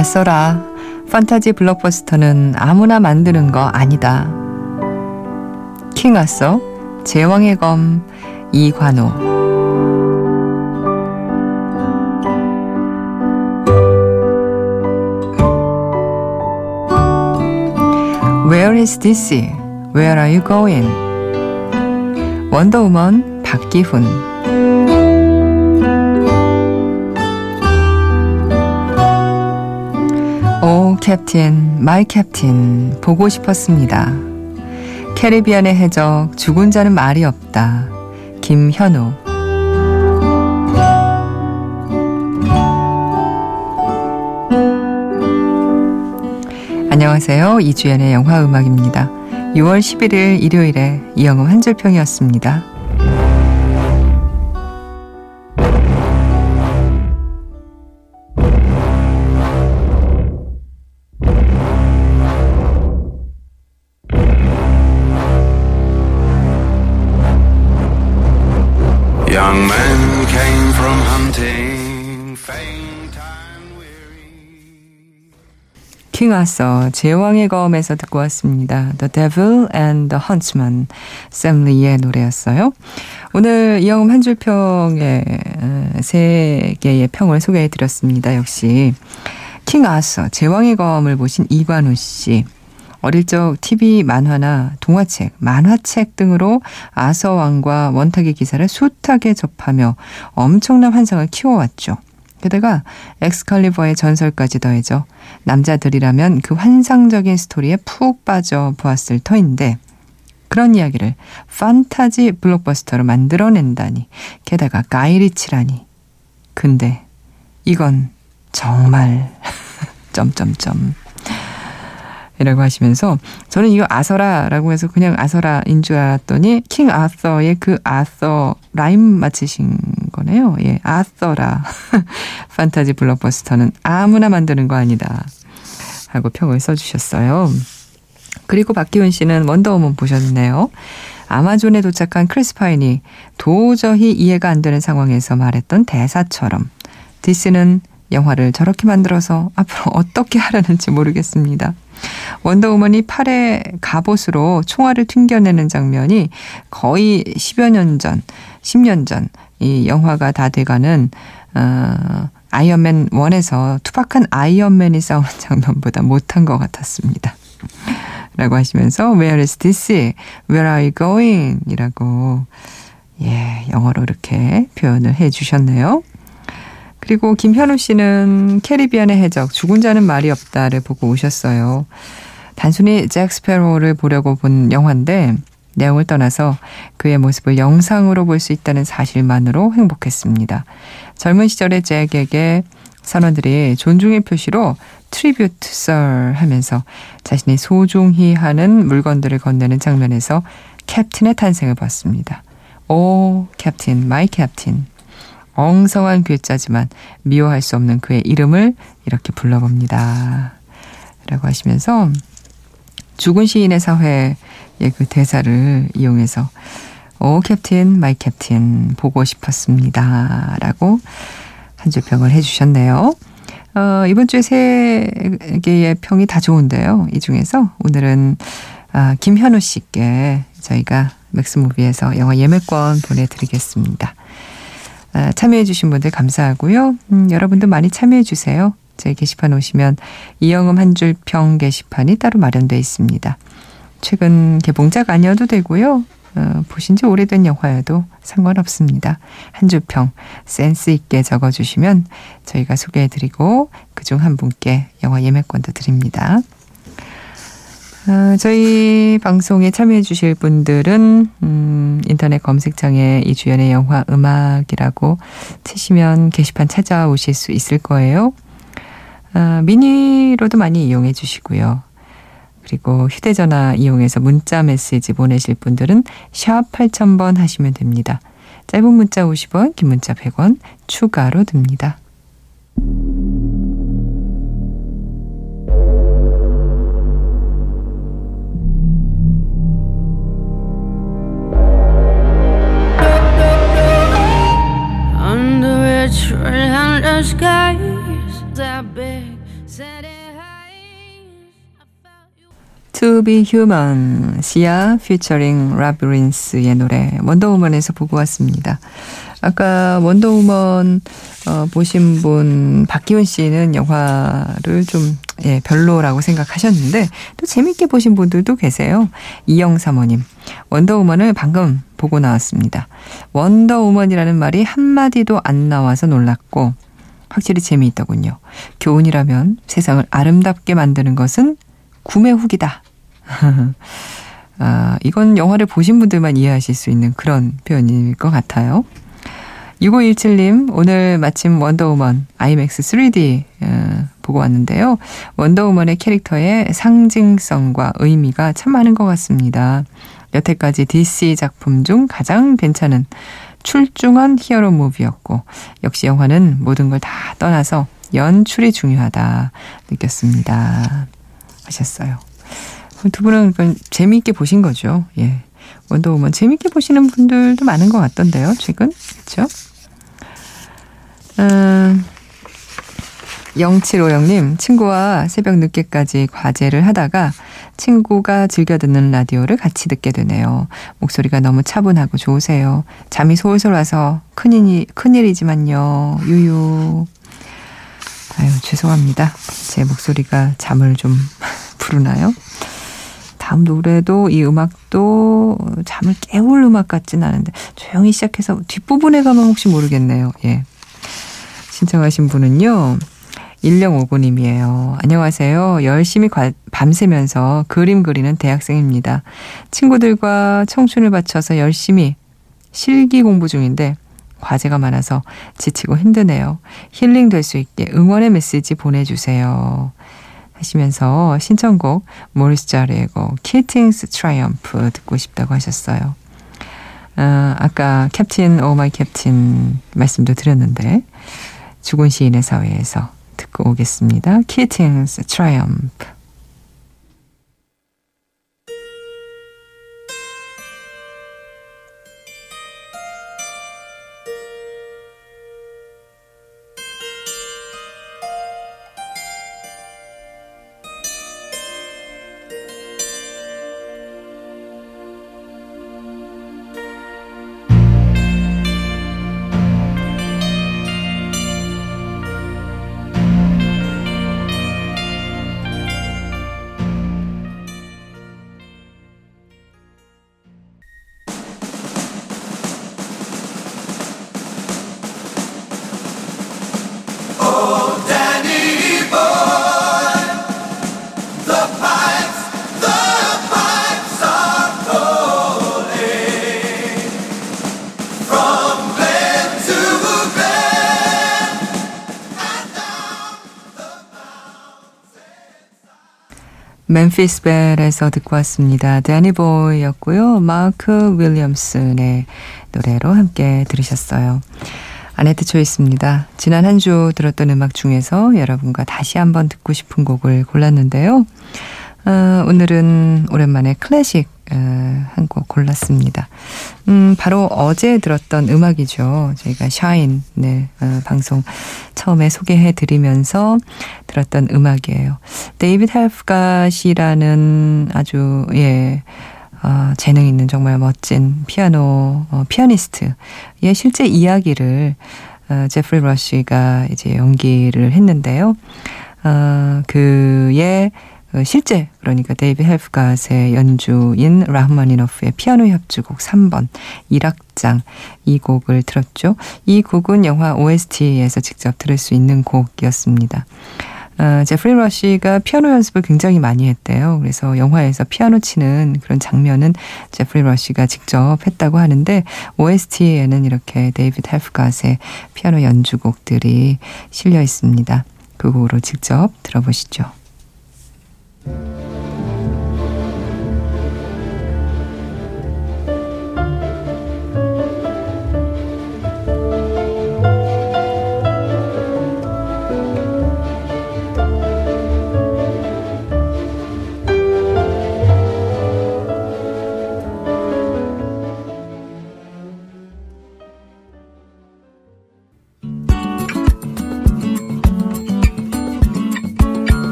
아서라. 판타지 블록버스터는 아무나 만드는 거 아니다. 킹 아서, 제왕의 검, 이관호. Where is this? Where are you going? 원더우먼 박기훈 captain my captain 보고 싶었습니다. 캐리비안의 해적 죽은 자는 말이 없다. 김현우 안녕하세요. 이주연의 영화 음악입니다. 6월 11일 일요일에 이영음 한줄평이었습니다. 킹 아서 제왕의 검에서 듣고 왔습니다. The Devil and the Huntsman 샘 리의 노래였어요. 오늘 이영음 한 줄 평의 세 개의 평을 소개해 드렸습니다. 역시 킹 아서 제왕의 검을 보신 이관우 씨. 어릴 적 TV 만화나 동화책, 만화책 등으로 아서 왕과 원탁의 기사를 숱하게 접하며 엄청난 환상을 키워왔죠. 게다가 엑스칼리버의 전설까지 더해져 남자들이라면 그 환상적인 스토리에 푹 빠져 보았을 터인데 그런 이야기를 판타지 블록버스터로 만들어낸다니 게다가 가이 리치라니. 근데 이건 정말 점점점 이라고 하시면서 저는 이거 아서라라고 해서 그냥 아서라인 줄 알았더니 킹 아서의 그 아서 라임 맞히신 거네요. 예, 아서라. 판타지 블록버스터는 아무나 만드는 거 아니다. 하고 평을 써주셨어요. 그리고 박기훈 씨는 원더우먼 보셨네요. 아마존에 도착한 크리스 파인이 도저히 이해가 안 되는 상황에서 말했던 대사처럼 DC는 영화를 저렇게 만들어서 앞으로 어떻게 하려는지 모르겠습니다. 원더우먼이 팔에 갑옷으로 총알을 튕겨내는 장면이 거의 10여 년 전, 10년 전 이 영화가 다 돼가는 어, 아이언맨 1에서 투박한 아이언맨이 싸우는 장면보다 못한 것 같았습니다. 라고 하시면서 Where is this? Where are you going? 이라고 예, 영어로 이렇게 표현을 해 주셨네요. 그리고 김현우 씨는 캐리비안의 해적 죽은 자는 말이 없다를 보고 오셨어요. 단순히 잭 스패로우를 보려고 본 영화인데 내용을 떠나서 그의 모습을 영상으로 볼 수 있다는 사실만으로 행복했습니다. 젊은 시절의 잭에게 선원들이 존중의 표시로 tribute, sir 하면서 자신이 소중히 하는 물건들을 건네는 장면에서 캡틴의 탄생을 봤습니다. Oh, Captain, my Captain. 엉성한 괴짜지만 미워할 수 없는 그의 이름을 이렇게 불러봅니다. 라고 하시면서 죽은 시인의 사회 의 그 대사를 이용해서 Oh Captain my Captain 보고 싶었습니다. 라고 한 줄 평을 해주셨네요. 어, 이번 주에 세 개의 평이 다 좋은데요. 이 중에서 오늘은 아, 김현우 씨께 저희가 맥스무비에서 영화 예매권 보내드리겠습니다. 아, 참여해주신 분들 감사하고요. 음, 여러분도 많이 참여해주세요. 저희 게시판 오시면 이영음 한 줄 평 게시판이 따로 마련되어 있습니다. 최근 개봉작 아니어도 되고요. 어, 보신 지 오래된 영화여도 상관없습니다. 한줄평 센스 있게 적어주시면 저희가 소개해드리고 그중 한 분께 영화 예매권도 드립니다. 어, 저희 방송에 참여해 주실 분들은 음, 인터넷 검색창에 이주연의 영화 음악이라고 치시면 게시판 찾아오실 수 있을 거예요. 어, 미니로도 많이 이용해 주시고요. 그리고 휴대전화 이용해서 문자 메시지 보내실 분들은 샵 8000번 하시면 됩니다. 짧은 문자 50원, 긴 문자 100원 추가로 듭니다. Skies that big To Be Human, 시아 피처링 라브린스의 노래 원더우먼에서 보고 왔습니다. 아까 원더우먼 어, 보신 분 박기훈 씨는 영화를 좀 예, 별로라고 생각하셨는데 또 재밌게 보신 분들도 계세요. 이영사모님 원더우먼을 방금 보고 나왔습니다. 원더우먼이라는 말이 한마디도 안 나와서 놀랐고 확실히 재미있더군요. 교훈이라면 세상을 아름답게 만드는 것은 구매 후기다. 아, 이건 영화를 보신 분들만 이해하실 수 있는 그런 표현일 것 같아요. 6517님, 오늘 마침 원더우먼 IMAX 3D 어, 보고 왔는데요. 원더우먼의 캐릭터의 상징성과 의미가 참 많은 것 같습니다. 여태까지 DC 작품 중 가장 괜찮은 출중한 히어로 무비였고, 역시 영화는 모든 걸 다 떠나서 연출이 중요하다 느꼈습니다. 하셨어요. 두 분은 재미있게 보신 거죠. 예. 원더우먼 재미있게 보시는 분들도 많은 것 같던데요, 최근. 그렇죠? 음, 0750님, 친구와 새벽 늦게까지 과제를 하다가 친구가 즐겨 듣는 라디오를 같이 듣게 되네요. 목소리가 너무 차분하고 좋으세요. 잠이 솔솔 와서 큰일이, 큰일이지만요. 유유. 아유, 죄송합니다. 제 목소리가 잠을 좀 부르나요? 다음 노래도 이 음악도 잠을 깨울 음악 같진 않은데 조용히 시작해서 뒷부분에 가면 혹시 모르겠네요. 예. 신청하신 분은요. 1059님이에요. 안녕하세요. 열심히 과, 밤새면서 그림 그리는 대학생입니다. 친구들과 청춘을 바쳐서 열심히 실기 공부 중인데 과제가 많아서 지치고 힘드네요. 힐링 될 수 있게 응원의 메시지 보내주세요. 하시면서 신청곡 모리스 자르 곡 Keating's Triumph 듣고 싶다고 하셨어요. 아, 아까 Captain oh my Captain 말씀도 드렸는데 죽은 시인의 사회에서 듣고 오겠습니다. 키팅스 트라이엄프 멤피스 벨에서 듣고 왔습니다. 데니 보이였고요. 마크 윌리엄슨의 노래로 함께 들으셨어요. 아네트 초이스입니다. 지난 한 주 들었던 음악 중에서 여러분과 다시 한번 듣고 싶은 곡을 골랐는데요. 어, 오늘은 오랜만에 클래식 어, 한 곡 골랐습니다. 음, 바로 어제 들었던 음악이죠. 저희가 샤인, 네, 어, 방송 처음에 소개해 드리면서 들었던 음악이에요. 데이비드 헬프갓이라는 아주, 예, 어, 재능 있는 정말 멋진 피아노, 어, 피아니스트의 실제 이야기를 어, 제프리 러쉬가 이제 연기를 했는데요. 어, 그의 어, 실제 그러니까 데이비드 헬프갓의 연주인 라흐마니노프의 피아노 협주곡 3번 1악장 이 곡을 들었죠. 이 곡은 영화 OST에서 직접 들을 수 있는 곡이었습니다. 어, 제프리 러시가 피아노 연습을 굉장히 많이 했대요. 그래서 영화에서 피아노 치는 그런 장면은 제프리 러시가 직접 했다고 하는데 OST에는 이렇게 데이비드 헬프갓의 피아노 연주곡들이 실려 있습니다. 그 곡으로 직접 들어보시죠. Thank you.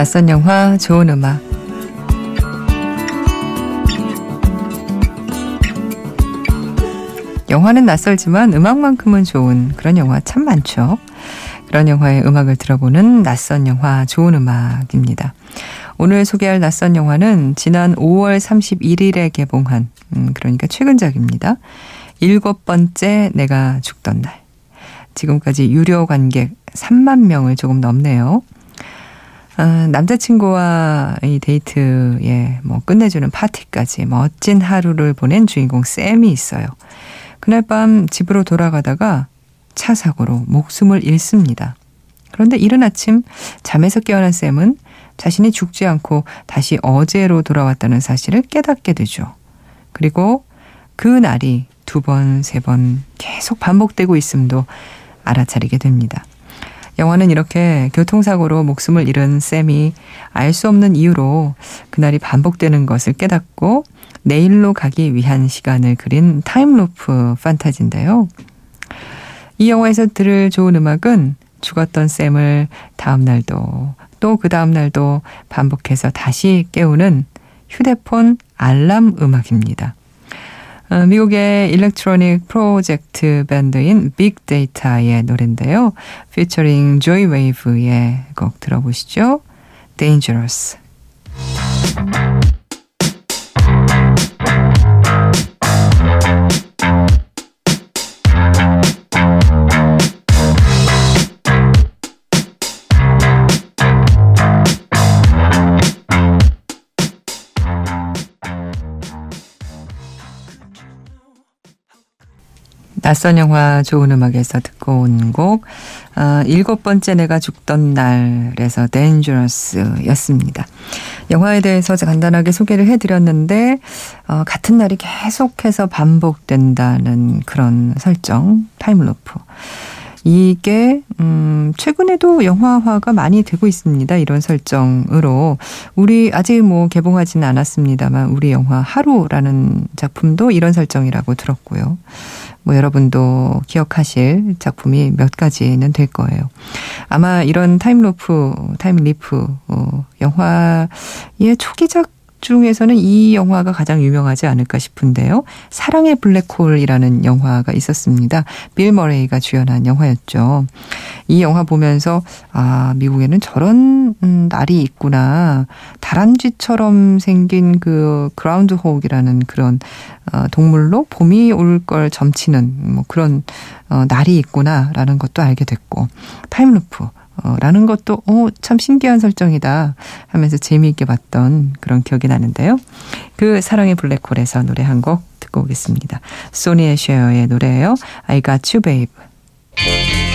낯선 영화, 좋은 음악. 영화는 낯설지만 음악만큼은 좋은 그런 영화 참 많죠. 그런 영화의 음악을 들어보는 낯선 영화, 좋은 음악입니다. 오늘 소개할 낯선 영화는 지난 5월 31일에 개봉한, 음, 그러니까 최근작입니다. 일곱 번째 내가 죽던 날. 지금까지 유료 관객 3만 명을 조금 넘네요. 아, 남자친구와 이 데이트에 뭐 끝내주는 파티까지 멋진 하루를 보낸 주인공 쌤이 있어요. 그날 밤 집으로 돌아가다가 차 사고로 목숨을 잃습니다. 그런데 이른 아침 잠에서 깨어난 쌤은 자신이 죽지 않고 다시 어제로 돌아왔다는 사실을 깨닫게 되죠. 그리고 그 날이 두 번, 세 번 계속 반복되고 있음도 알아차리게 됩니다. 영화는 이렇게 교통사고로 목숨을 잃은 쌤이 알 수 없는 이유로 그날이 반복되는 것을 깨닫고 내일로 가기 위한 시간을 그린 time loop 판타지인데요. 이 영화에서 들을 좋은 음악은 죽었던 쌤을 다음날도 또 그 다음날도 반복해서 다시 깨우는 휴대폰 알람 음악입니다. 어, 미국의 electronic 프로젝트 밴드인 빅데이터의 노래인데요. 피처링 조이 웨이브의 곡 들어보시죠. Dangerous. 낯선 영화 좋은 음악에서 듣고 온 곡, 어, 일곱 번째 내가 죽던 날에서 Dangerous 였습니다. 영화에 대해서 간단하게 소개를 해드렸는데, 어, 같은 날이 계속해서 반복된다는 그런 설정, time loop. 이게 음 최근에도 영화화가 많이 되고 있습니다. 이런 설정으로 우리 아직 뭐 개봉하지는 않았습니다만 우리 영화 하루라는 작품도 이런 설정이라고 들었고요. 뭐 여러분도 기억하실 작품이 몇 가지는 될 거예요. 아마 이런 time loop, time leap 어, 영화의 초기작 중에서는 이 영화가 가장 유명하지 않을까 싶은데요. 사랑의 블랙홀이라는 영화가 있었습니다. 빌 머레이가 주연한 영화였죠. 이 영화 보면서 아 미국에는 저런 음, 날이 있구나. 다람쥐처럼 생긴 그 groundhog이라는 그런 어, 동물로 봄이 올 걸 점치는 뭐 그런 어, 날이 있구나라는 것도 알게 됐고 time loop 어, 라는 것도, 어, 참 신기한 설정이다 하면서 재미있게 봤던 그런 기억이 나는데요. 그 사랑의 블랙홀에서 노래 한 곡 듣고 오겠습니다. 소니 앤 쉐어의 노래예요. I got you, babe.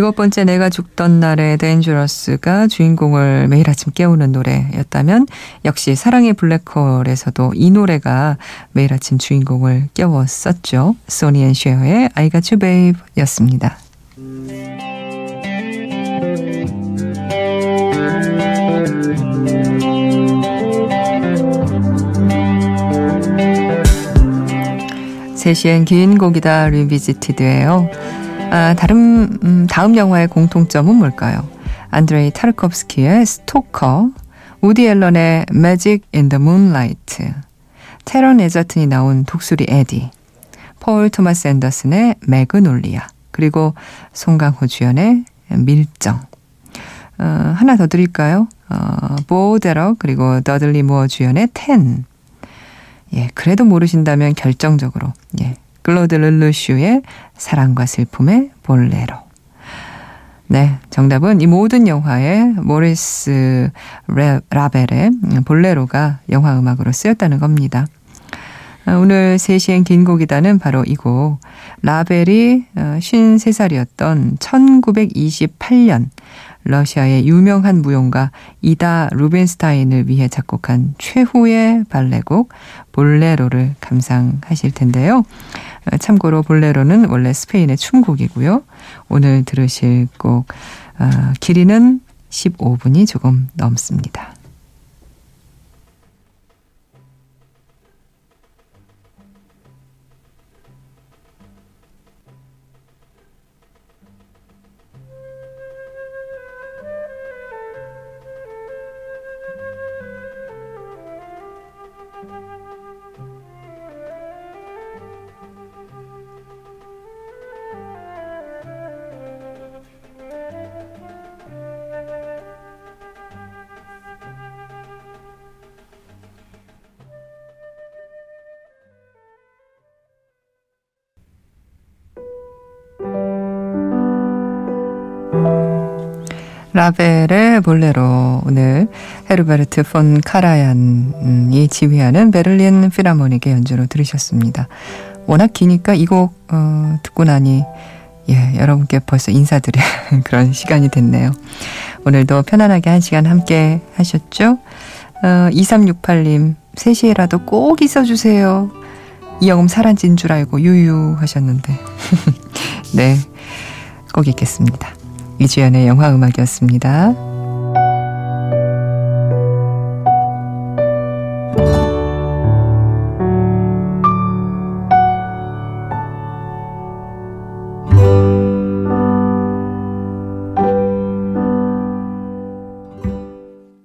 일곱 번째 내가 죽던 날의 Dangerous가 주인공을 매일 아침 깨우는 노래였다면 역시 사랑의 블랙홀에서도 이 노래가 매일 아침 주인공을 깨웠었죠. 소니 앤 쉐어의 I Got You Babe 였습니다. 세시엔 긴 곡이다 Revisited예요. 아, 다른 음, 다음 영화의 공통점은 뭘까요? 안드레이 타르콥스키의 스토커, 우디 앨런의 매직 인 더 문라이트, 테런 에저튼이 나온 독수리 에디, 폴 토마스 앤더슨의 매그놀리아, 그리고 송강호 주연의 밀정. 어, 하나 더 드릴까요? 어, 보 데릭 그리고 더들리 무어 주연의 텐. 예, 그래도 모르신다면 결정적으로 예, 클로드 르르슈의 사랑과 슬픔의 볼레로. 네, 정답은 이 모든 영화에 모리스 라벨의 볼레로가 영화 음악으로 쓰였다는 겁니다. 아, 오늘 3시엔 긴 곡이다는 바로 이 곡. 라벨이 53살이었던 어, 1928년 러시아의 유명한 무용가 이다 루벤스타인을 위해 작곡한 최후의 발레곡 볼레로를 감상하실 텐데요. 참고로 볼레로는 원래 스페인의 춤곡이고요. 오늘 들으실 곡 어, 길이는 15분이 조금 넘습니다. 라벨의 볼레로 오늘 헤르베르트 폰 카라얀이 지휘하는 베를린 필하모닉의 연주로 들으셨습니다. 워낙 기니까 이곡 어, 듣고 나니 예, 여러분께 벌써 인사드릴 그런 시간이 됐네요. 오늘도 편안하게 한 시간 함께 하셨죠? 어, 2368님 3시에라도 꼭 있어주세요. 이영음 사라진 줄 알고 유유 하셨는데 네, 꼭 있겠습니다. 이주연의 영화 음악이었습니다.